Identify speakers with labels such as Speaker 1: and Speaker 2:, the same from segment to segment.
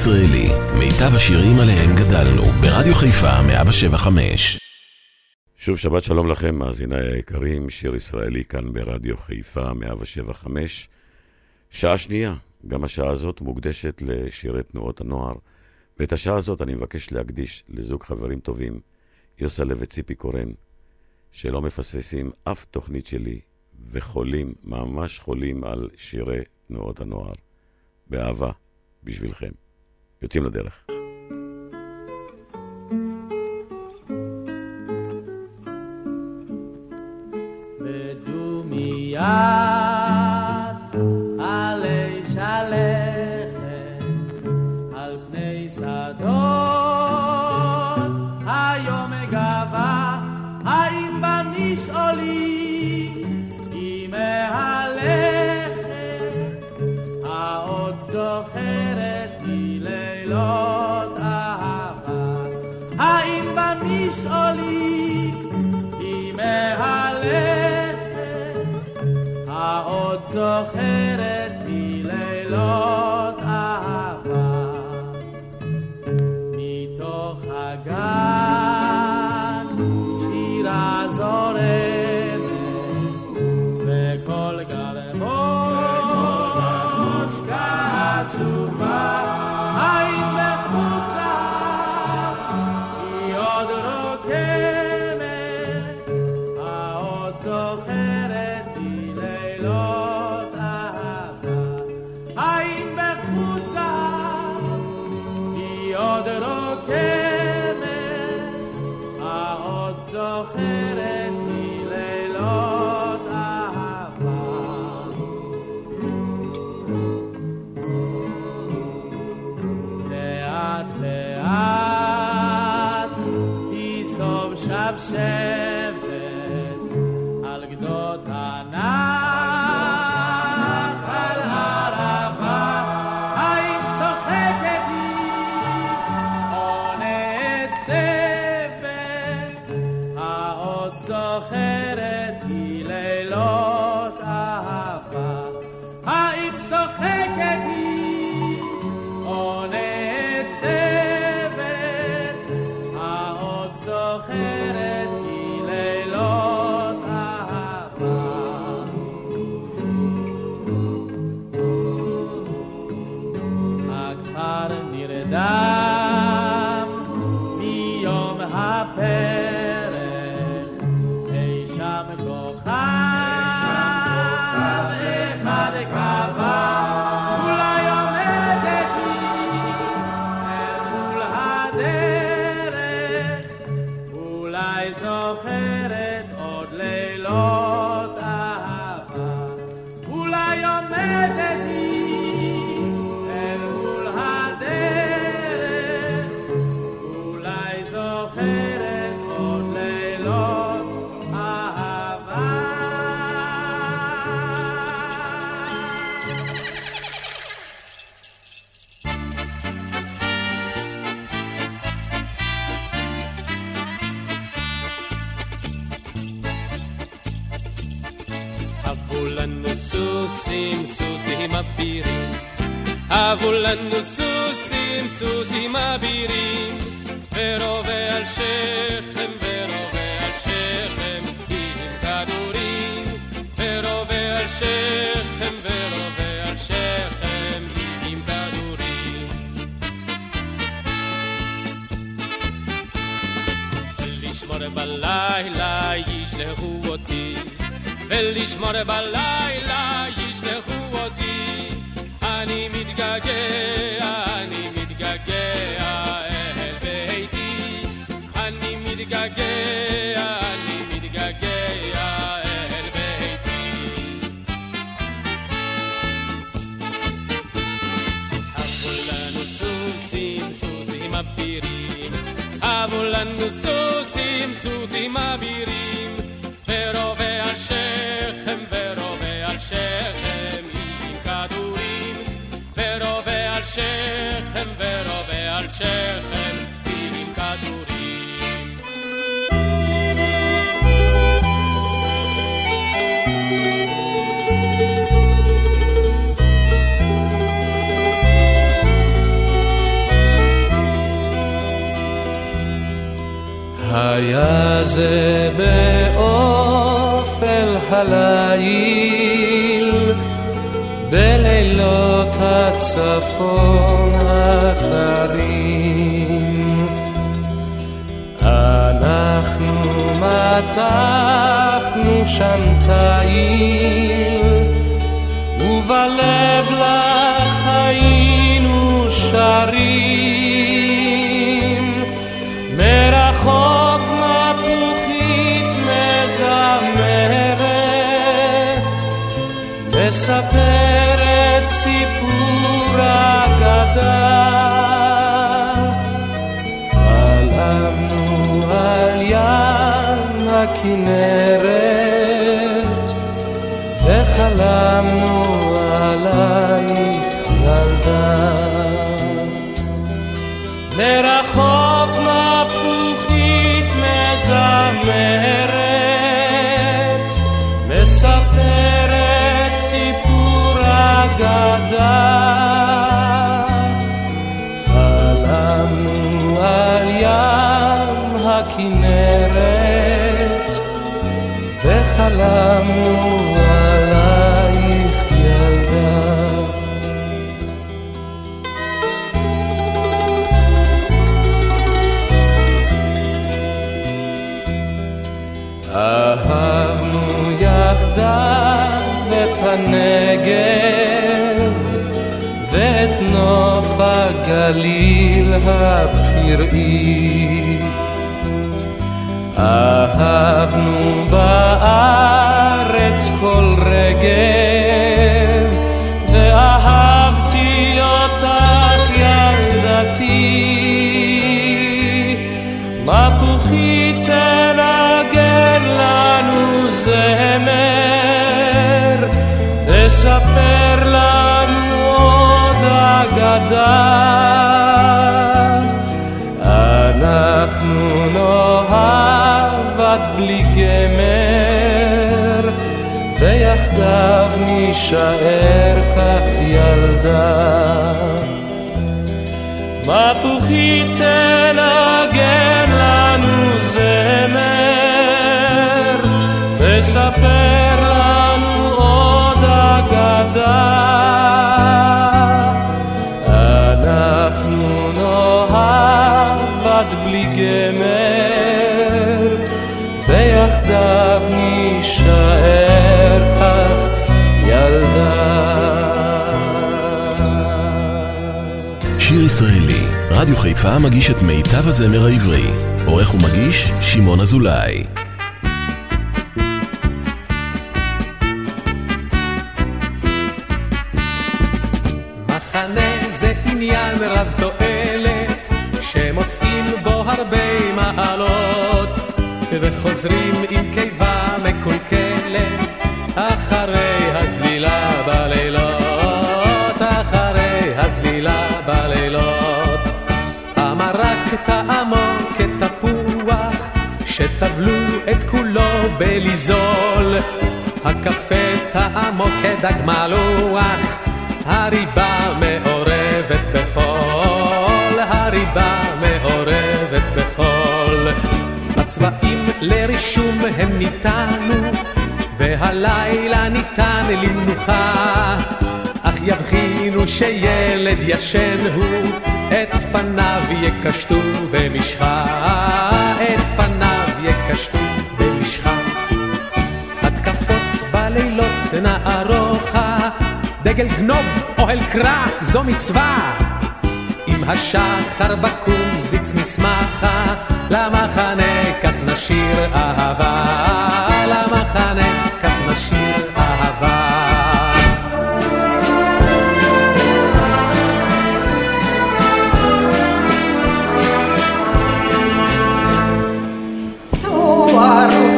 Speaker 1: מאזינים לשיר ישראלי, מיטב השירים עליהם גדלנו, ברדיו חיפה 175.
Speaker 2: שוב שבת שלום לכם, מאזיניי היקרים, שיר ישראלי כאן ברדיו חיפה 175. שעה שנייה, גם השעה הזאת מוקדשת לשירי תנועות הנוער, ואת השעה הזאת אני מבקש להקדיש לזוג חברים טובים, יוסלה וציפי קורן, שלא מפספסים אף תוכנית שלי, וחולים, ממש חולים על שירי תנועות הנוער. באהבה, בשבילכם. יוצאים לדרך.
Speaker 3: בדומיה זוכרת מלילות אהבה מתוך הגן שירה זורמת וכל גלמוש כעצובה עין מחוצה היא עוד רוקמת העוד זוכרת
Speaker 4: לנו סוסים, סוסים אבירים. הבו לנו סוסים, סוסים אבירים. ורובה על שכם, ורובה על שכם, עם כדורים. ורובה על שכם, ורובה ולשמור בלילה ישלחו אותי. אני מתגעגע, אני מתגעגע שכם, טיל עם כדורים.
Speaker 5: היה זה באופל הליל, בלילות הצפון הקרים. אנחנו מתחנו שם תיל, ובלב לך היינו שרים. מרחוק מפוחית מזמרת, מספרת סיפור הכנרת, וחלמנו עלייך ילדה. וחלמנו עלייך ילדה. אהבנו יחדיו את הנגב ואת נוף הגליל הפראי. אהבנו בארץ כל רגב ואהבתי אותך ילדתי. מפוחית תנגן לנו זמר, תספר לנו עוד אגדה. אנחנו נאהב עד בלי גמר, ויחדיו נישאר כך ילדה. מפוחית תנגן לנו זמר, תספר לנו עוד אגדה. אנחנו נאהב עד בלי גמר, ויחדיו נישאר כך ילדה.
Speaker 1: שיר ישראלי, רדיו חיפה מגיש את מיטב הזמר העברי. עורך ומגיש, שמעון אזולאי.
Speaker 6: הקפה טעמו כדג מלוח, הריבה מעורבת בחול, הריבה מעורבת בחול. הצבעים לרישום הם ניתנו, והלילה ניתן למנוחה. אך יבחינו שילד ישן הוא, את פניו יקשטו במשחה, את פניו יקשטו נערוכה, דגל גנוב, אוהל קרא, זו מצווה. עם השחר בקום זיץ נשמחה, למחנה כך נשיר אהבה, למחנה כך נשיר אהבה.
Speaker 7: תואר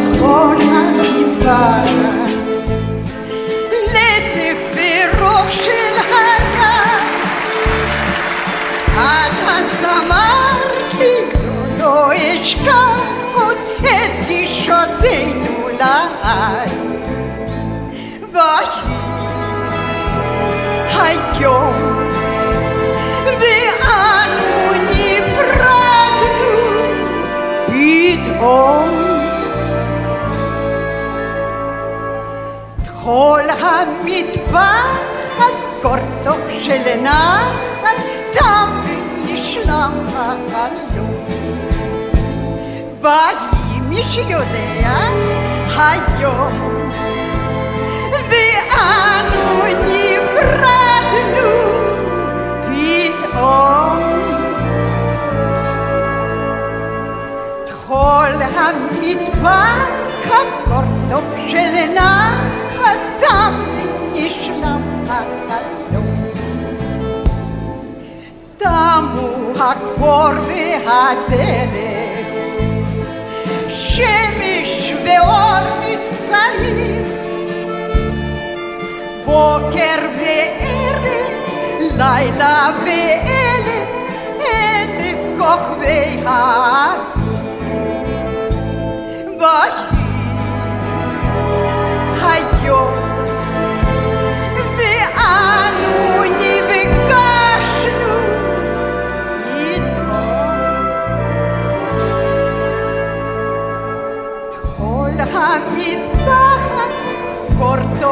Speaker 7: המטבח הקורטוב של נחת תמיד ישנם החלום. ויהי מי שיודע היום ואנו נפרדנו פתאום טחול המטבח הקורטוב של נחתם נשלם החלום תמו הכפור והדלת שמש ואור מסביב בוקר וערב, לילה ואלף, אלף כוכבי העיר.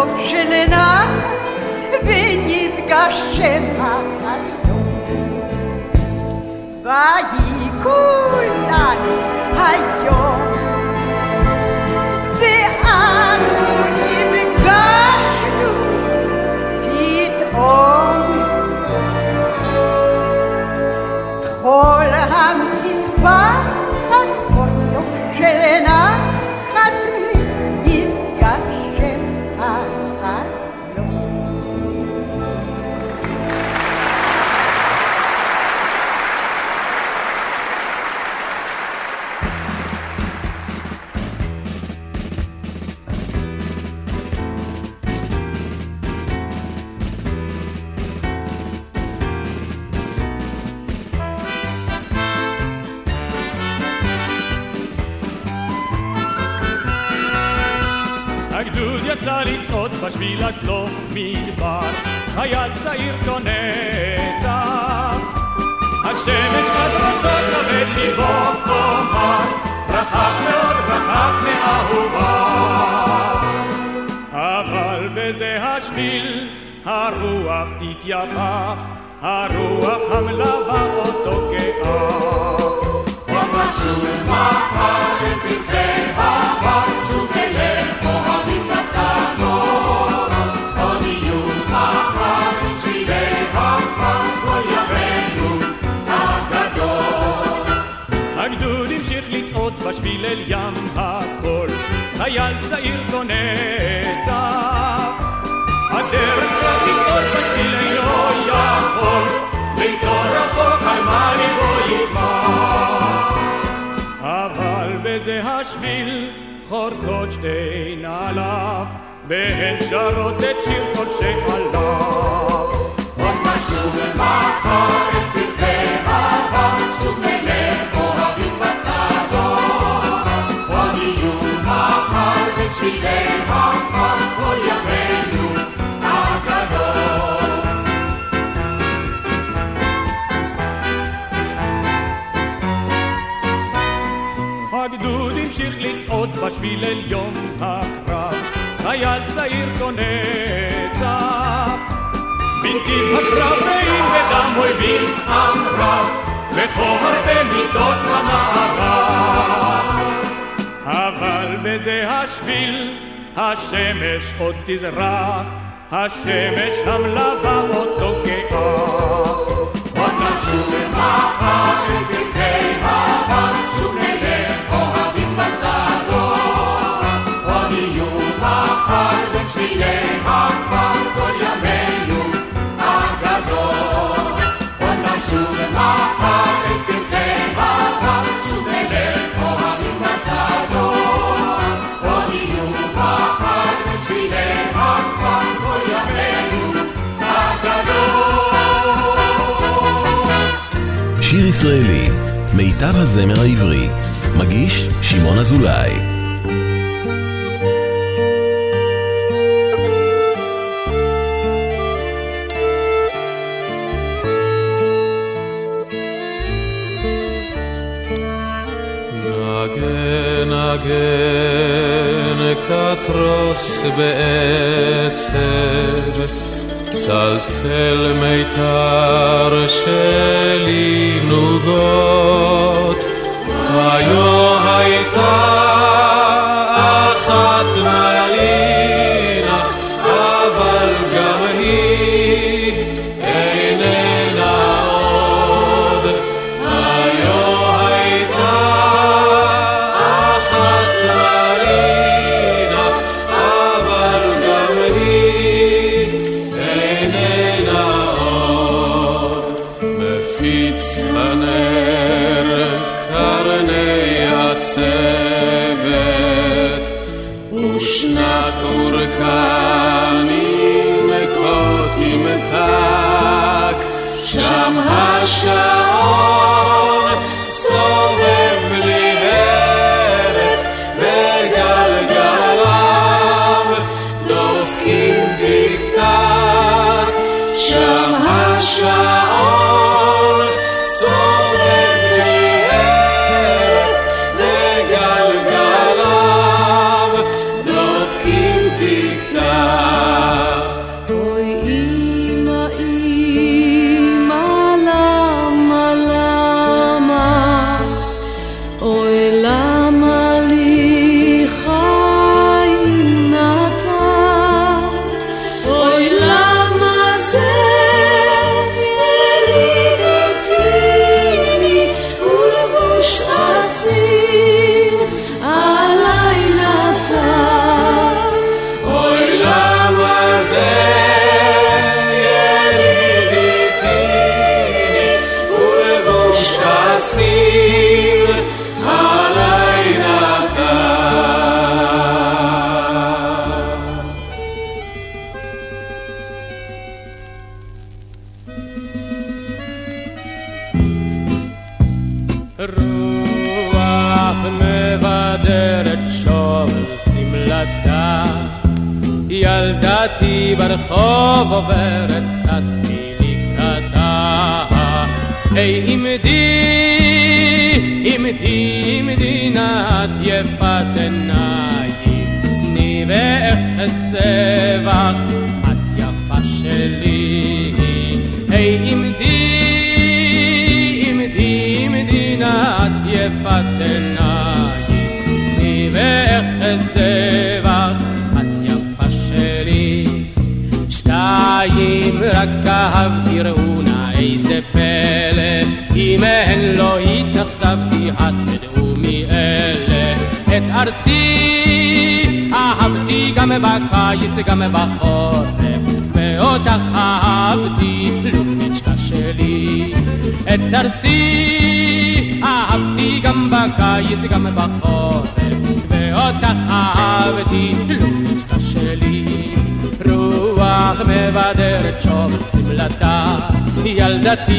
Speaker 7: Objelena venit Gashema
Speaker 8: Vayikul Lanu Hayom בשביל עד סוף מדבר, חייל צעיר קונה צב. השמש עד ראשו כבד ליבו קומר, רחק מאוד רחק מאהובה. אבל בזה השביל הרוח תתייפח, הרוח המלווה אותו כאח. הגדוד והן שרות את שיר כל שעליו. עוד משהו ומחר את פרחי אהבה, שוב נלך אוהבים בשדות. עוד יהיו מחר בשבילי הכפר, כל ימינו הגדול. הגדוד המשיך לצעוד בשביל אל יום הקרב, חייל צעיר קונה צב. בנתיב הקרב רעים ודם אויבים עם וכה הרבה מיטות למערב. אבל בזה השביל השמש עוד תזרח, השמש המלווה אותו כאח. עוד נשוב מחר אל פרחי
Speaker 1: שיר ישראלי, מיטב הזמר העברי. מגיש שמעון אזולאי.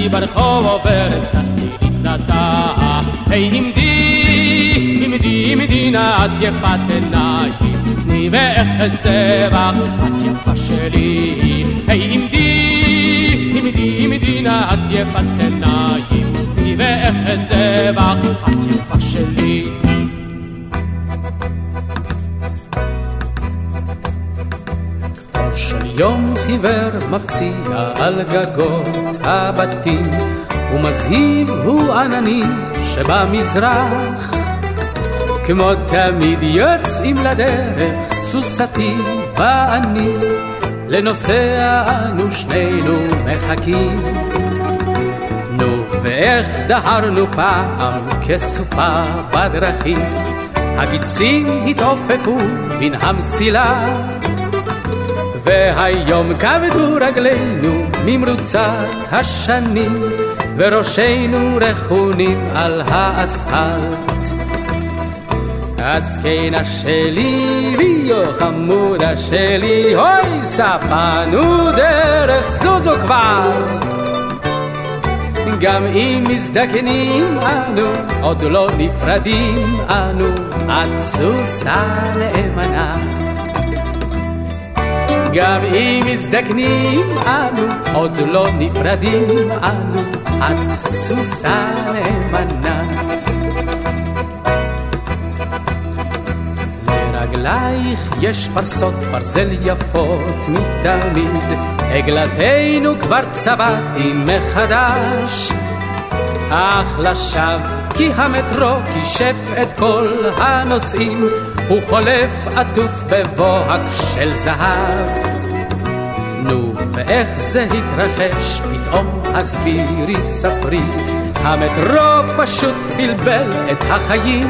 Speaker 6: ילדתי ברחוב עוברת ששתי לקראתה היי עמדי עמדי נא את יפת עיניים. תני ואחזה בך את יפה שלי. היי עמדי עמדי נא את יפת עיניים. תני ואחזה בך את יפה שלי.
Speaker 3: יום חיוור מפציע על גגות הבתים, ומזהיב הוא עננים שבמזרח. כמו תמיד יוצאים לדרך, סוסתי ואני, לנוסע אנו שנינו מחכים. נו, ואיך דהרנו פעם כסופה בדרכים, הגיצים התעופפו מן המסילה. והיום כבדו רגלינו ממרוצת השנים, וראשינו רכונים על האספלט. את זקנה שלי, ויו חמודה שלי, אוי ספנו דרך זוזו כבר. גם אם מזדקנים אנו, עוד לא נפרדים אנו, את סוסה נאמנה. גם אם מזדקנים אנו, עוד לא נפרדים אנו, את סוסה נאמנה. רגלייך יש פרסות ברזל יפות מתמיד, עגלתנו כבר צבעתי מחדש. אך לשווא, כי המטרו כישף את כל הנוסעים, הוא חולף עטוף בבוהק של זהב. נו, ואיך זה התרחש פתאום, הסבירי, ספרי, המטרו פשוט בלבל את החיים.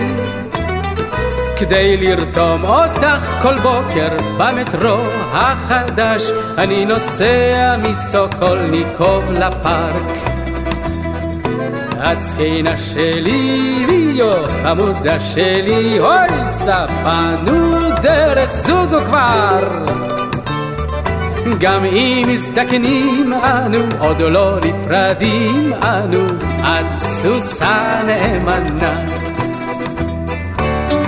Speaker 3: כדי לרתום אותך כל בוקר במטרו החדש, אני נוסע מסוקולניקוב לפארק. את זקנה שלי, ריו, חמודה שלי, אוי, ספנו דרך, זוזו כבר. גם אם מזדקנים אנו, עוד לא נפרדים אנו, את סוסה נאמנה.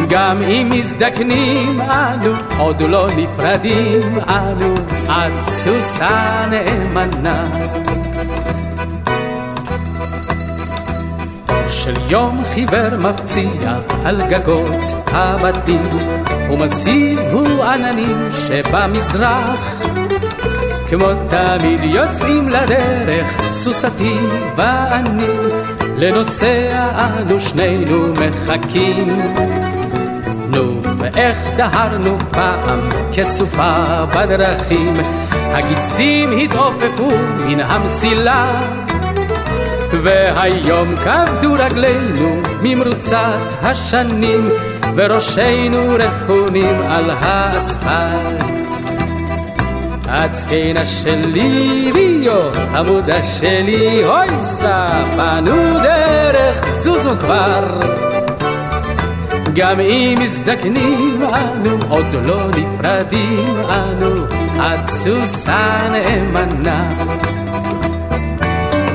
Speaker 3: גם אם מזדקנים אנו, עוד לא נפרדים אנו, את סוסה נאמנה. של יום חיוור מפציע על גגות הבתים, ומזהיר הוא עננים שבמזרח. כמו תמיד יוצאים לדרך, סוסתי ואני, לנוסע אנו שנינו מחכים. נו, ואיך דהרנו פעם כסופה בדרכים, הגיצים התעופפו מן המסילה. והיום כבדו רגלינו ממרוצת השנים, וראשינו רכונים על האספלט. את שלי, ריו, עמודה שלי, אוי ספנו דרך, זוזו כבר. גם אם מזדקנים אנו, עוד לא נפרדים אנו, את סוסה נאמנה.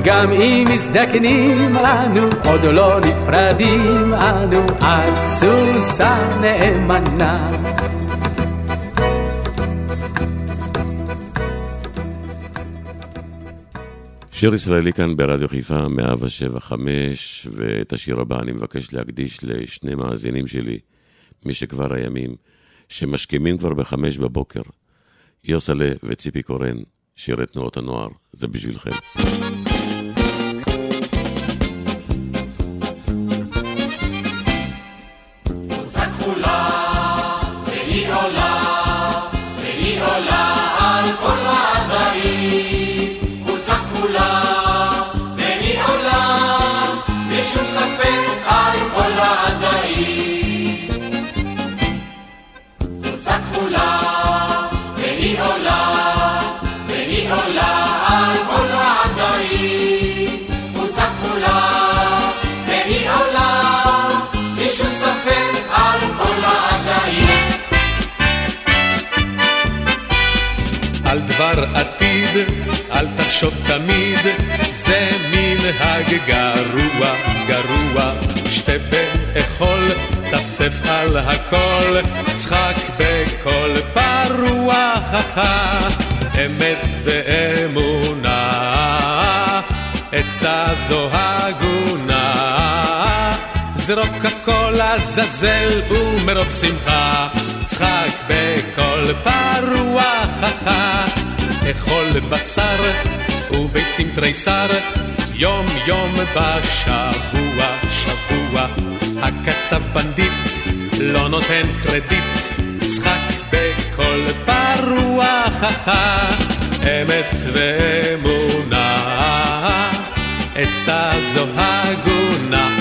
Speaker 3: גם אם מזדקנים אנו, עוד לא נפרדים אנו, את סוסה נאמנה.
Speaker 9: שיר ישראלי כאן ברדיו חיפה 175, ואת השיר הבא אני מבקש להקדיש לשני מאזינים שלי, מי שכבר הימים, שמשכימים כבר בחמש בבוקר. יוסלה וציפי קורן, שירי תנועות הנוער, זה בשבילכם.
Speaker 6: אל תחשוב תמיד, זה מנהג גרוע, גרוע. שתה ואכול, צפצף על הכל, צחק בקול פרוע, חכה, אמת ואמונה, עצה זו הגונה. זרוק הכל לעזאזל ומרוב שמחה, צחק בקול פרוע חכה, אכול בשר וביצים תריסר, יום יום בשבוע, שבוע, הקצב בנדיט לא נותן קרדיט, צחק בקול פרוע חכה, אמת ואמונה. עצה זו הגונה,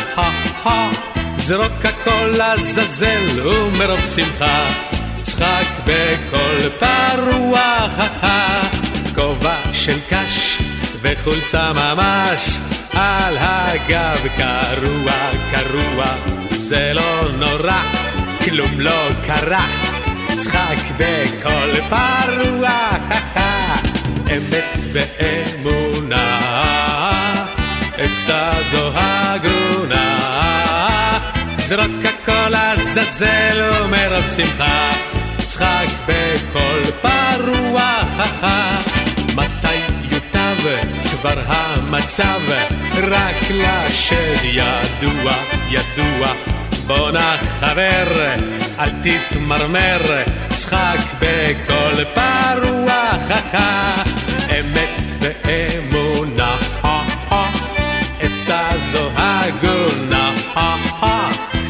Speaker 6: זרוק הכל לעזאזל ומרוב שמחה, צחק בקול פרוע, כובע של קש וחולצה ממש, על הגב. קרוע, קרוע, זה לא נורא, כלום לא קרה, צחק בקול פרוע, אמת ואמונה. עצה זו הגונה, זרוק הכל לעזאזל ומרוב שמחה, צחק בקול פרוע, כבר המצב, רק לשד ידוע, ידוע,
Speaker 3: בואנה חבר, אל תתמרמר, צחק בקול פרוע, אמת ואמונה, עצה זו הגונה,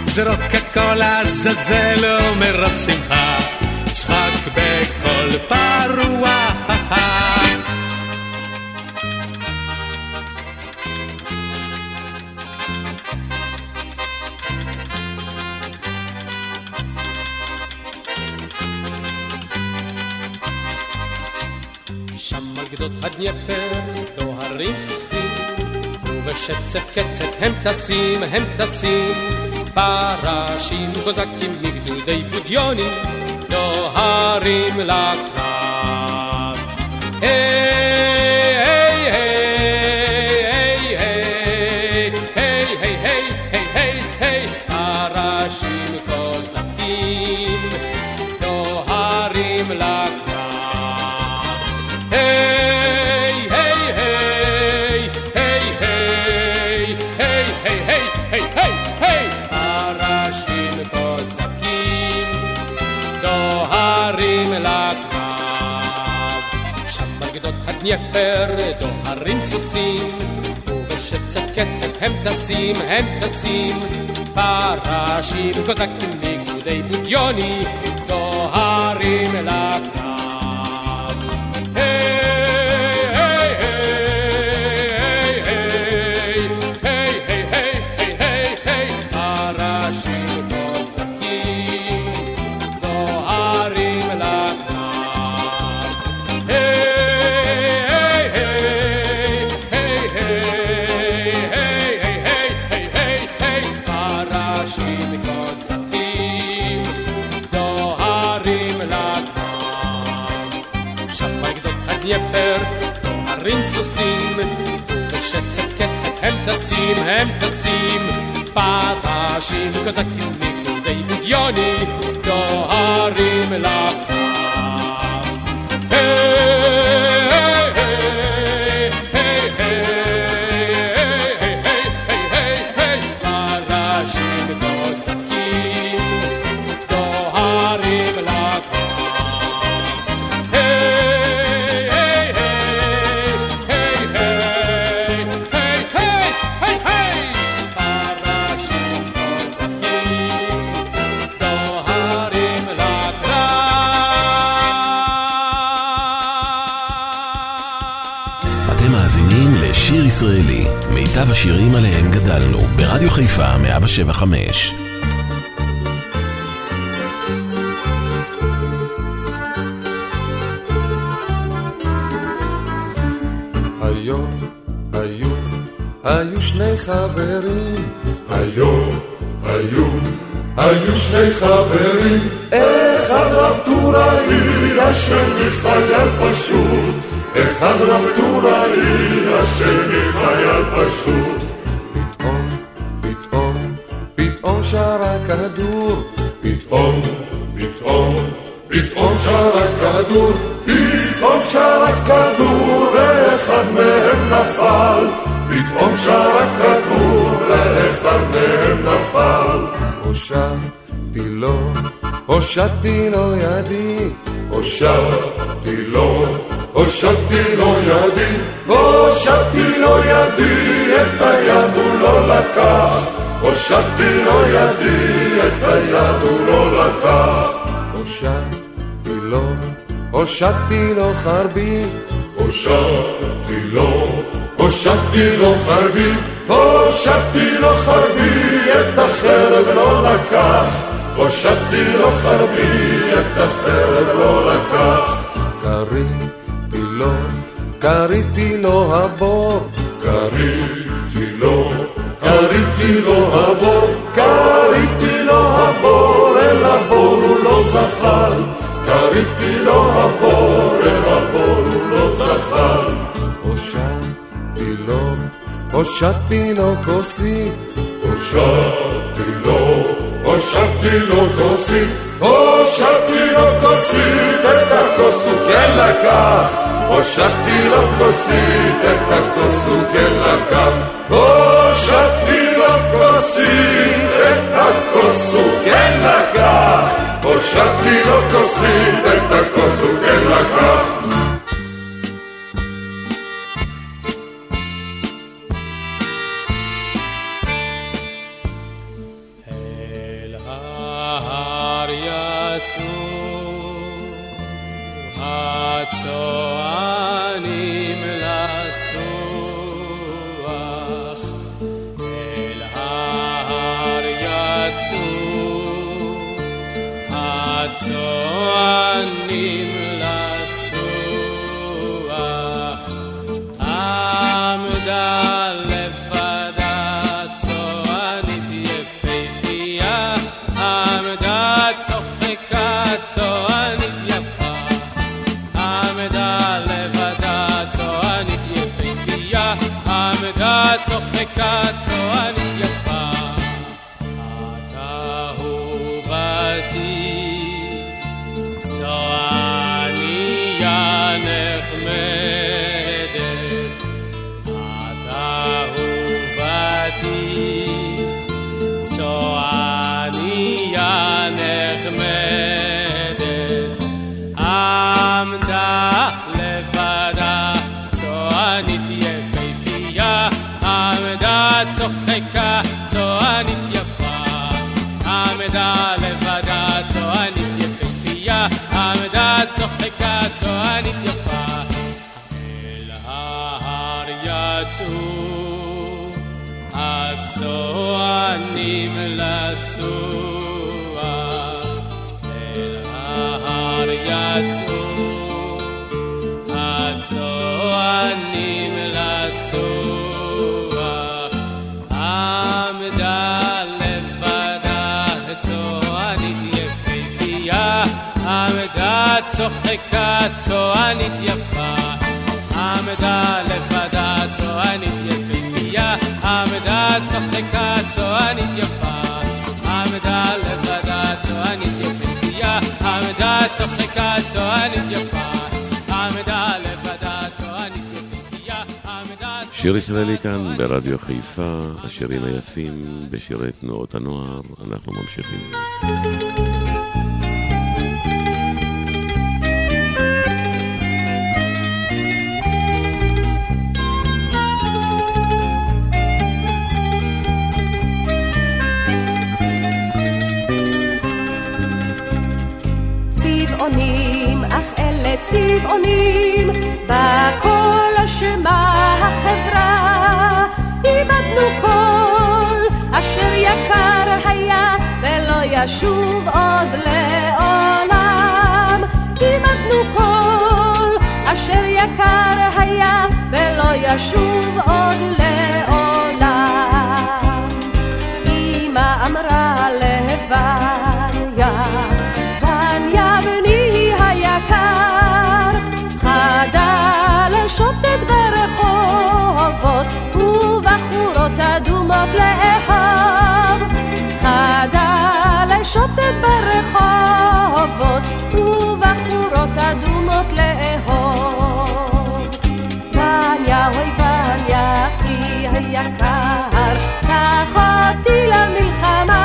Speaker 3: זרוק הכל לעזאזל ומרוב שמחה, צחק בקול פרוע. גדות הדניפר דוהרים סוסים. ובשצף קצף הם טסים, הם טסים. פרשים קוזקים מגדודי בודיונים דוהרים לקרב. היי גדות הדניפר דוהרים סוסים ובשצף קצף הם טסים הם טסים. פרשים קוזקים מגדודי בודיוני דוהרים לקרב דוהרים
Speaker 1: kozaki umyku, dej milioni do Arymla. עליהם גדלנו, ברדיו חיפה 175.
Speaker 10: היום היו, היו שני חברים. היום היו, היו שני חברים. אחד רב טוראי, השני חייל פשוט. אחד רב טוראי, השני חייל פשוט. שר הכדור. פתאום, פתאום, פתאום שר הכדור. פתאום שר הכדור, ואחד מהם נפל. פתאום שר הכדור, ואחד מהם נפל. הושעתי לו, הושעתי לו ידי. הושעתי לו, הושעתי לו ידי. הושעתי לו ידי, את היד הוא לא לקח. הושעתי לו ידי, את היד הוא לא לקח. הושעתי לו, הושעתי לו חרבי. הושעתי לו, הושעתי לו חרבי. הושעתי לו חרבי, את החרב לא לקח. הושעתי לו חרבי, את החרב לא לקח. קריתי לו, קריתי לו הבור. קריתי לו, קריתי לו הבור. קריתי לו הבור, אל הבור הוא לא זחל. קריתי לו הבור, אל הבור הוא לא זחל. הושעתי לו, הושעתי לו כוסית. הושעתי לו, הושעתי לו כוסית. הושעתי לו כוסית, את הכוס הוא כן לקח. הושעתי לו כוסית, את הכוס הוא כן לקח.
Speaker 3: ההר יצאו הצוענים לסוח, עמדה לבדה צוענית יפהפייה, עמדה צוחקה צוענית יפה, עמדה לבדה צוענית יפהפייה, עמדה צוחקה צוענית יפה, עמדה לבדה צוענית יפהפייה, עמדה צוחקה
Speaker 2: שיר ישראלי כאן ברדיו חיפה, השירים היפים בשירי תנועות הנוער, אנחנו ממשיכים.
Speaker 11: צבעונים, בכל אשמה החברה. איבדנו כל אשר יקר היה, ולא ישוב עוד לעולם. איבדנו כל אשר יקר היה, ולא ישוב עוד לעולם. אמרה לווניה, אדומות לאהוב. חדל לשוטט ברחובות, ובחורות אדומות לאהוב. וניה אוי וניה אחי היקר, קח אותי למלחמה.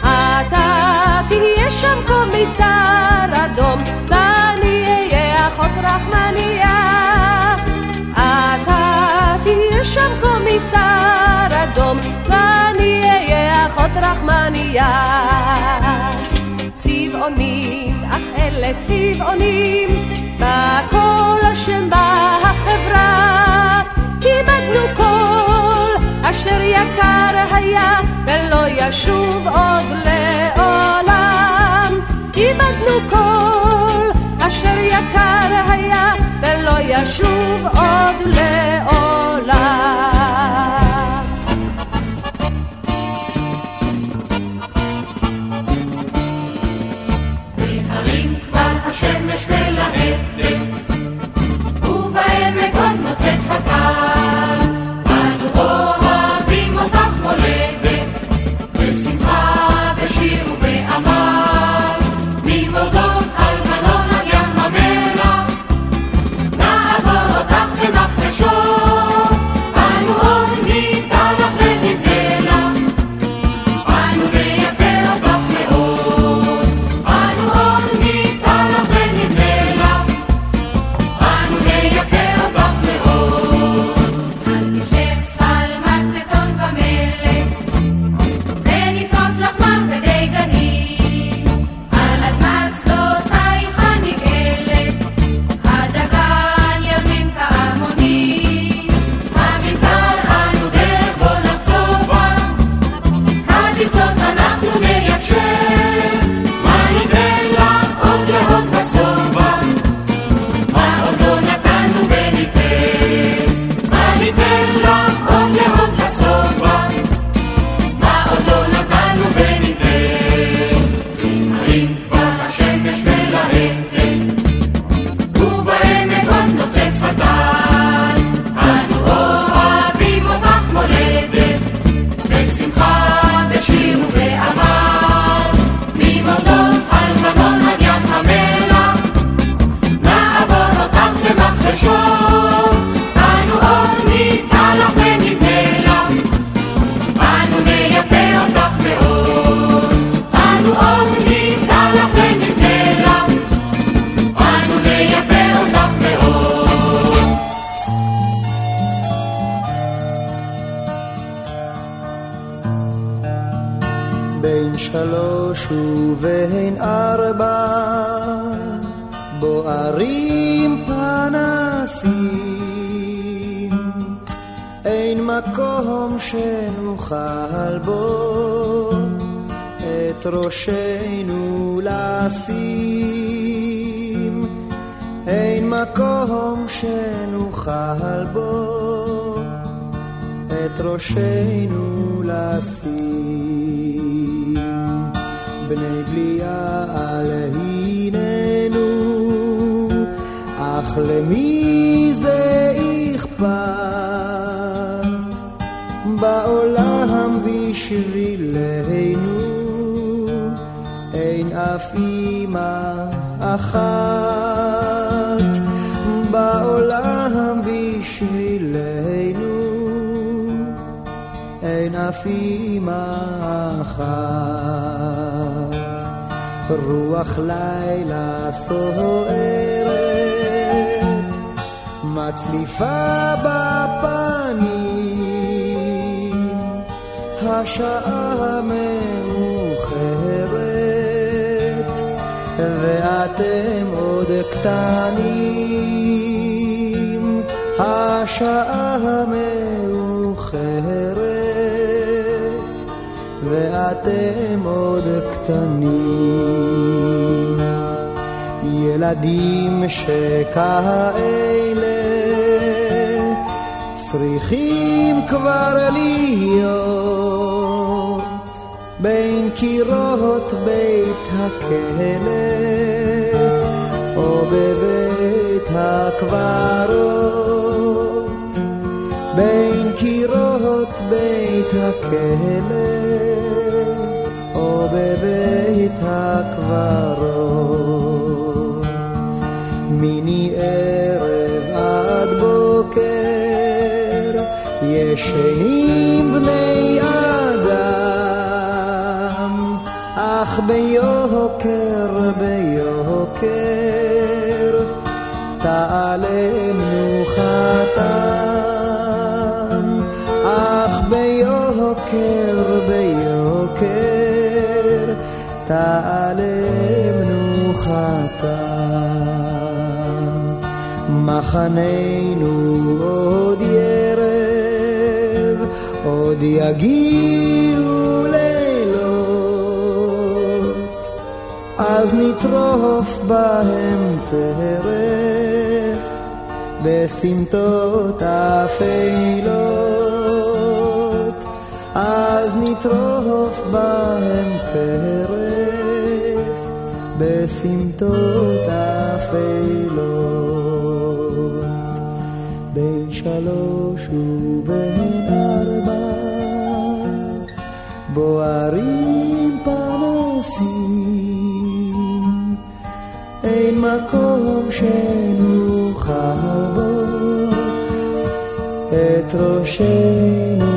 Speaker 11: אתה תהיה שם קומיסר אדום, ואני אהיה אחות רחמניה. אתה תהיה שם קומיסר אהיה אחות רחמניה. צבעונים, אך אלה צבעונים, בכל השם בחברה. איבדנו כל אשר יקר היה, ולא ישוב עוד לעולם. איבדנו כל אשר יקר היה, ולא ישוב עוד לעולם.
Speaker 9: השמש מלהדת, ובעמק עוד נוצץ הקר.
Speaker 12: אין אף אימא אחת. רוח לילה סוערת מצליפה בפנים. השעה מאוחרת ואתם עוד קטנים. השעה מאוחרת ואתם עוד קטנים. ילדים שכאלה צריכים כבר להיות. בין קירות בית הכלא או בבית הקברות. בין קירות בית הכלא בבית הקברות מיני ערב עד בוקר ישנים בני אדם אך ביוקר ביוקר תעלה מנוחתם מחננו עוד ירב עוד יגיעו לילות. אז נטרוף בהם טרף בסמטות אפלות אז נטרוף בהם טרף בסמטות אפלות בין שלוש ובין ארבע בוערים פנסים אין מקום שנוכל בו את ראשנו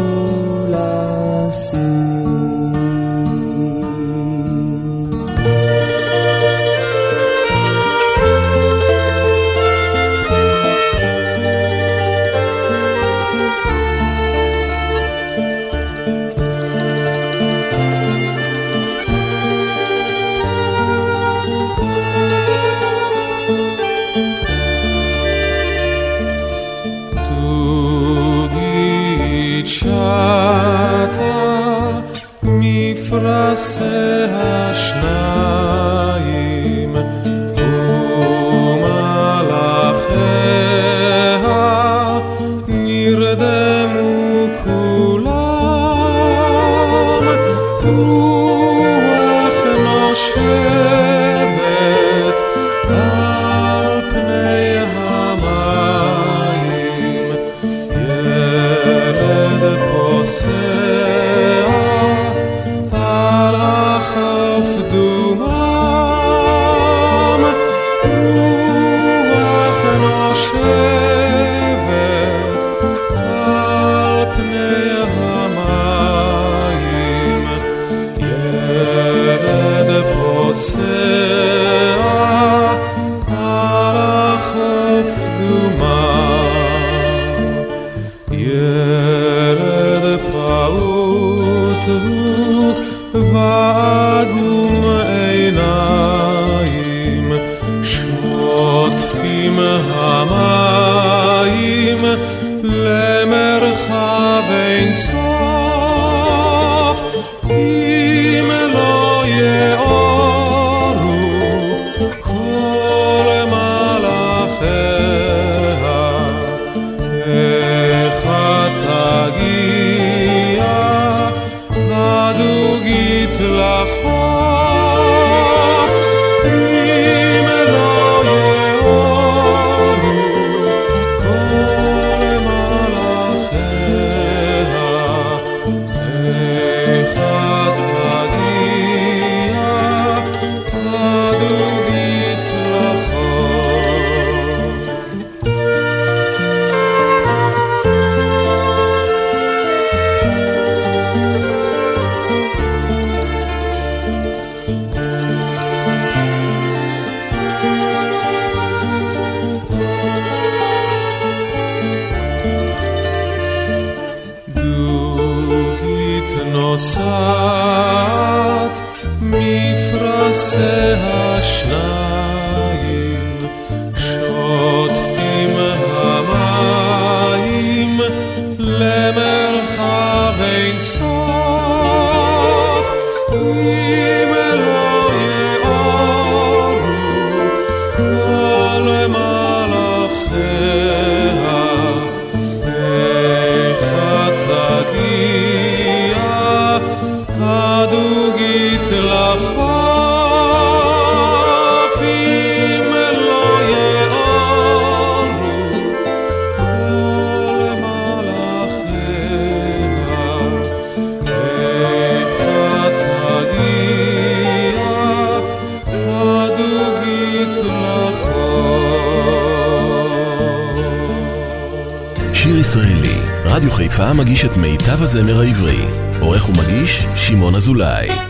Speaker 1: הזמר העברי. עורך ומגיש, שמעון אזולאי.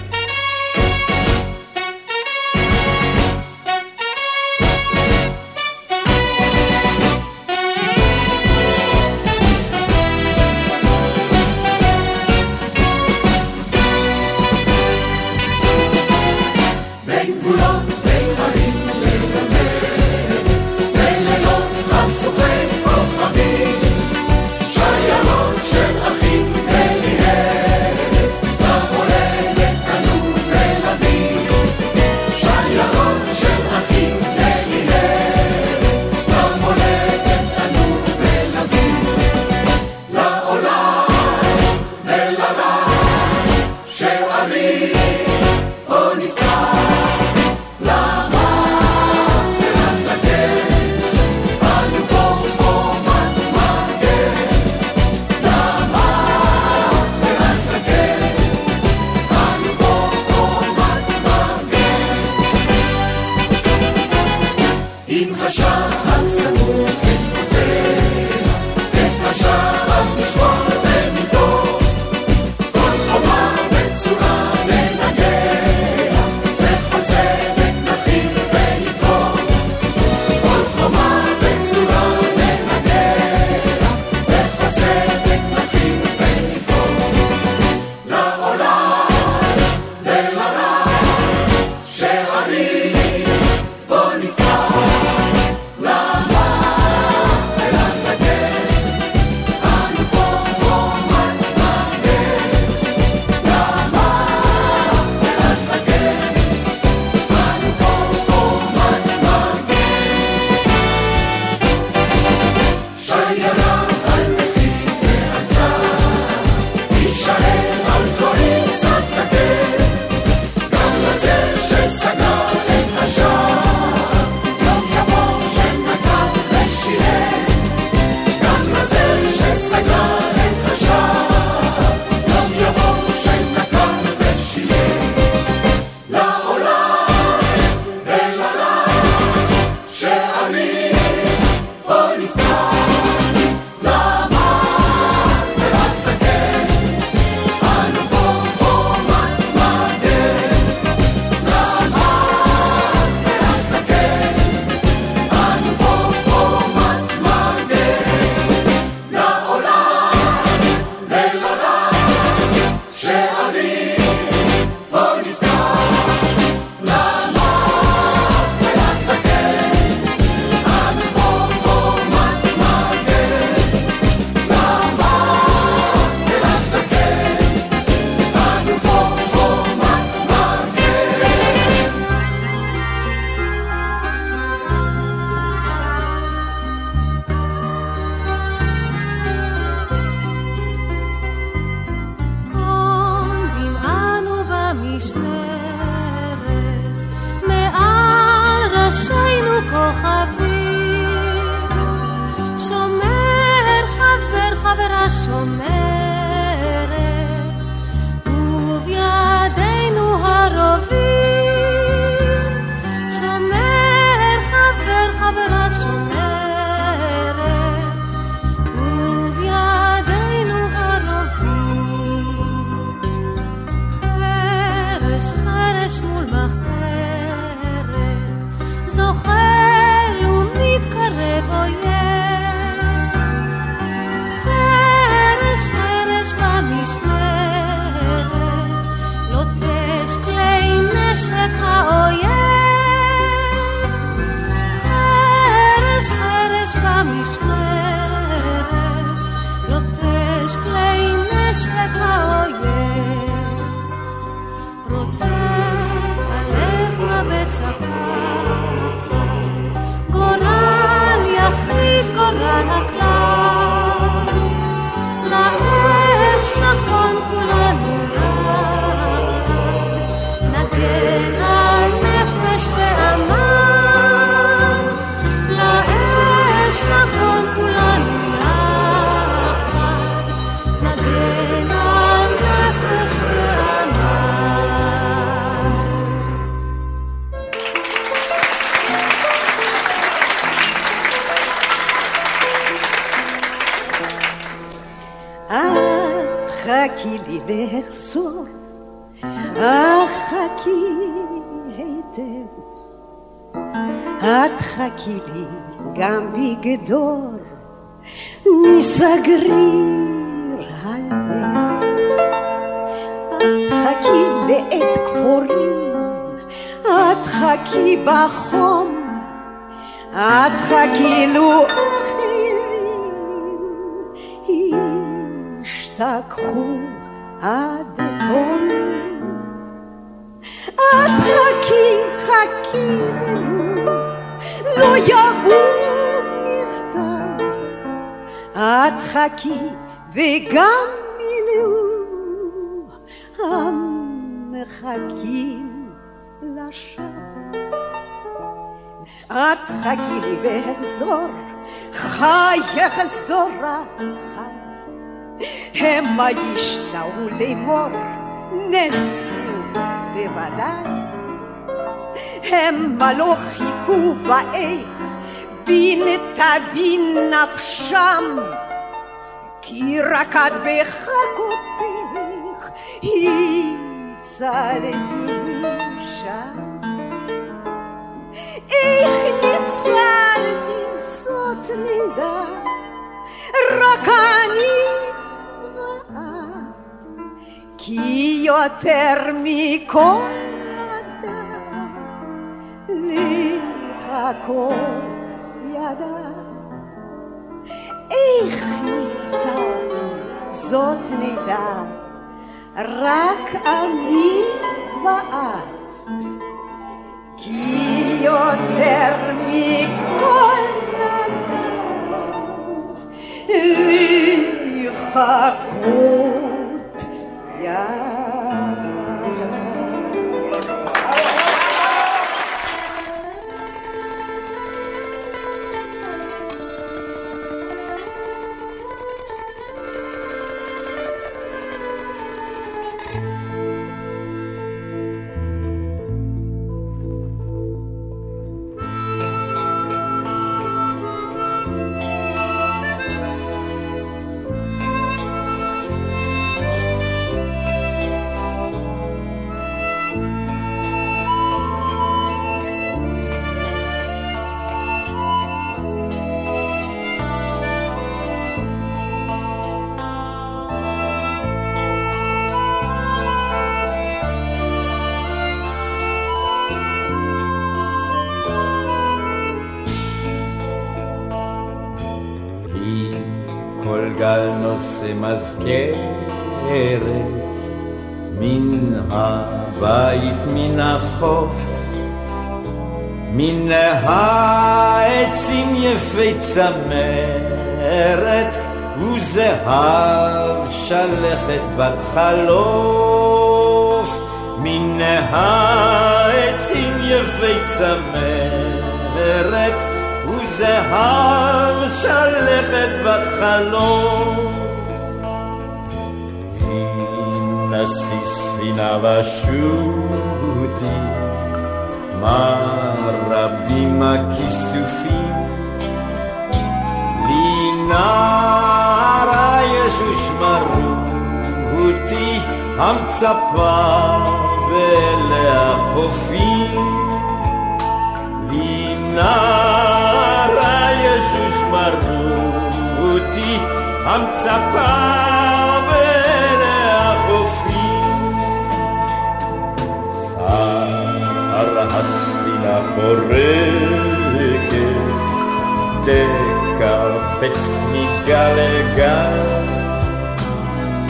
Speaker 7: את חכי לי גם בגדור, מסגריר הלב. את חכי לעת כפורים, את חכי בחום, את חכי לו אחרים ישתכחו עד תום. את חכי, חכי יבוא מכתב. את חכי וגם מילאו המחכים לשווא. את חכי ואחזור, חי יחזור החי. המה ישנאו לאמור, נאספו בוודאי. המה לא חיכו באיך, בין תבין נפשם. כי רק את בחכותך הצלתי שם. איך ניצלתי זאת נדע, רק אני ואת, כי יותר מכל לחכות ידע. איך ניצלתי זאת נדע, רק אני ואת. כי יותר מכל אדם לי חכות
Speaker 13: בת חלוף מן העצים יפי צמרת וזהב שלכת בת חלום. נשיא ספינה ושוטי, המצפה ואלה החופים. לי נערה יש ושמרותי, המצפה ואלה החופים. שר הספינה חורקת, תקפץ מגל לגל,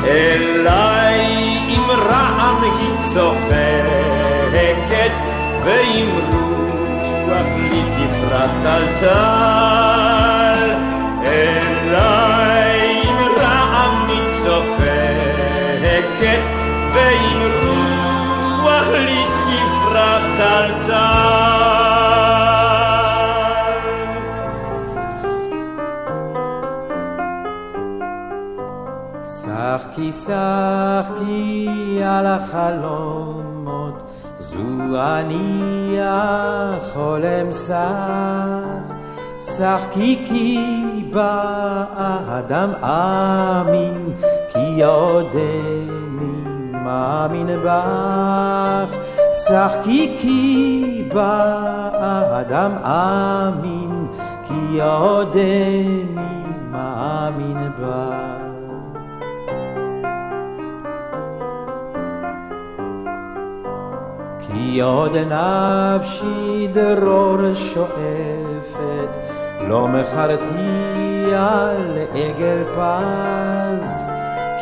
Speaker 13: אליי אמרעם היא צוחקת, ועם רוח לי תפרט על טל. אליי אמרעם היא צוחקת, ועם רוח לי תפרט על טל. שחקי שחקי על החלומות, זו אני החולם שח. שחקי כי באדם אמין, כי עודני מאמין בך. שחקי כי באדם אמין, כי עודני מאמין בך. כי עוד נפשי דרור שואפת, לא מכרתי על עגל פז,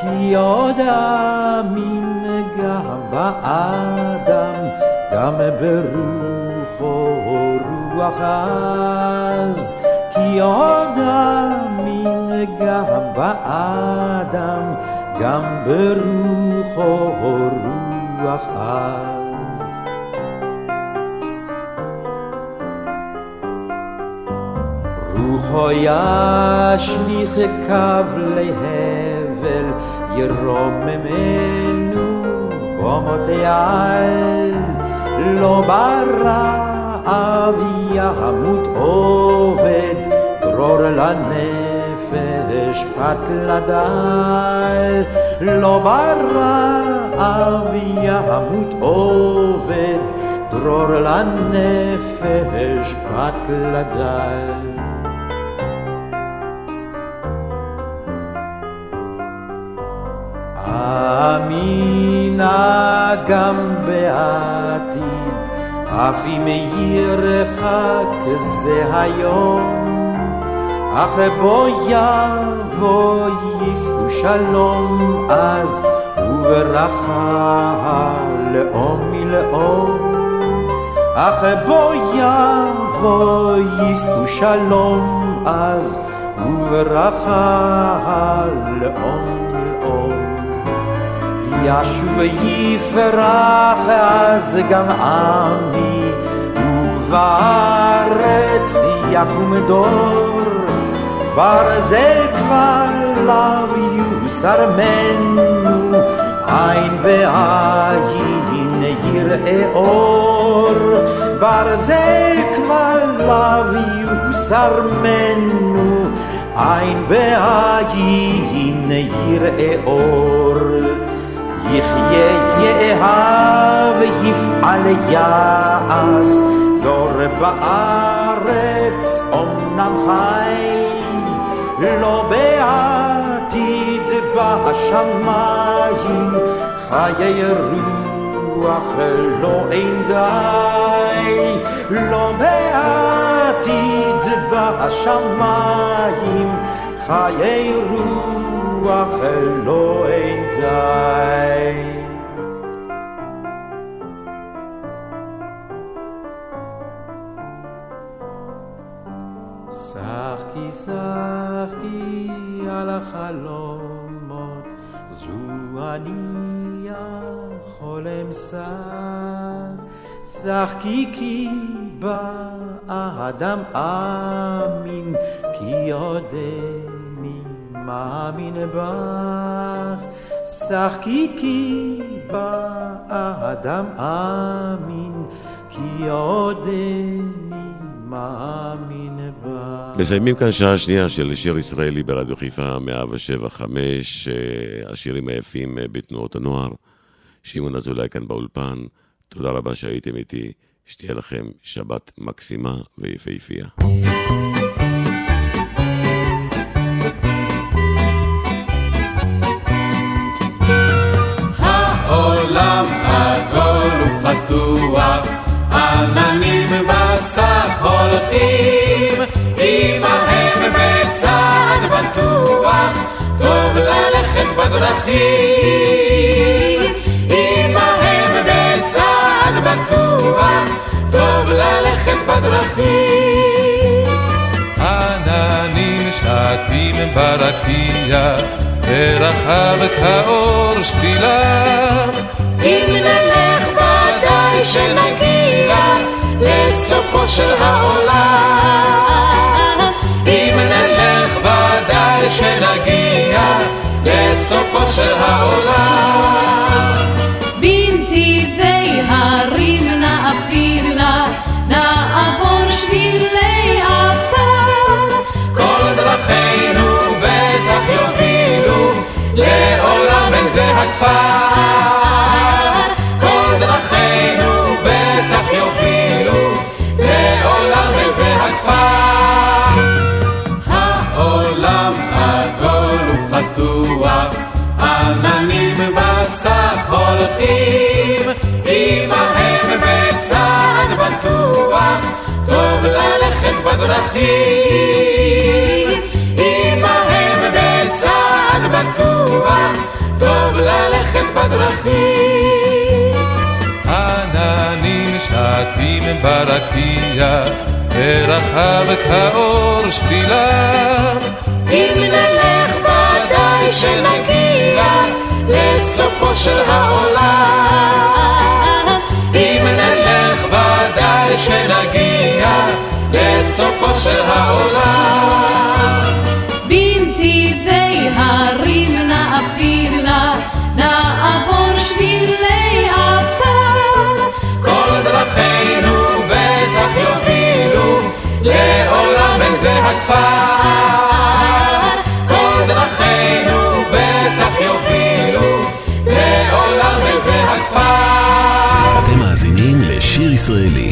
Speaker 13: כי עוד אמין גם באדם, גם ברוחו רוח עז, כי עוד אמין גם באדם, גם ברוחו רוח עז. רוחו ישליך קו להבל, ירוממנו במותי על. לא ברעב ימות עובד, דרור לנפש פת לדל. לא ברעב ימות עובד, דרור לנפש פת לדל. אמינה גם בעתיד, אף אם ירחק זה היום, אך בו יבוא יישאו שלום אז, וברכה לאום מלאום. אך בו יבוא יישאו שלום אז, וברכה לאום מלאום. ישוב יפרח אז גם עמי, ובארץ יקום דור. ברזל כבר לאו יוסר מנו, עין בעין יראה אור. ברזל כבר לאו יוסר מנו, עין בעין יראה אור. יחיה יאהב יפעל יעש, דור בארץ אומנם חי, לא בעתיד בשמיים, חיי רוח לא אין די, לא בעתיד בשמיים, חיי רוח לא אין די. שחקי שחקי על החלומות, זו אני החולם שח. שחקי כי באדם אמין, כי עודני מאמין בך. שחקי כי באדם אמין, כי עודני מאמין בך.
Speaker 2: מסיימים כאן שעה שנייה של שיר ישראלי ברדיו חיפה 175, אה, השירים היפים אה, בתנועות הנוער. שמעון אזולאי כאן באולפן, תודה רבה שהייתם איתי, שתהיה לכם שבת מקסימה ויפהפייה.
Speaker 6: העולם עגול ופתוח, עננים בסך הולכים, עמהם בצעד בטוח, טוב ללכת בדרכים. עמהם בצעד בטוח, טוב ללכת בדרכים.
Speaker 10: עננים שטים ברקיע, ורחב כאור שתילם.
Speaker 6: אם נלך ודאי שנגיע לסופו של העולם. אם נלך ודאי שנגיע לסופו של העולם.
Speaker 14: בנתיבי הרים נעפילה, נעבור שבילי עפר.
Speaker 6: כל דרכינו בטח יובילו לעולם אל זה הכפר. ללכת בדרכים. עמהם בצעד בטוח, טוב ללכת בדרכים.
Speaker 10: עננים שטים ברקיע, ורחב כאור שתילם.
Speaker 6: אם נלך ודאי שנגיע לסופו של העולם. אם נלך ודאי שנגיע לסופו של העולם.
Speaker 14: בנתיבי הרים נעפילה, נעבור שבילי עפר.
Speaker 6: כל דרכינו בטח יובילו לעולם אל זה הכפר. כל דרכינו בטח יובילו לעולם אל זה הכפר.
Speaker 1: אתם מאזינים לשיר ישראלי,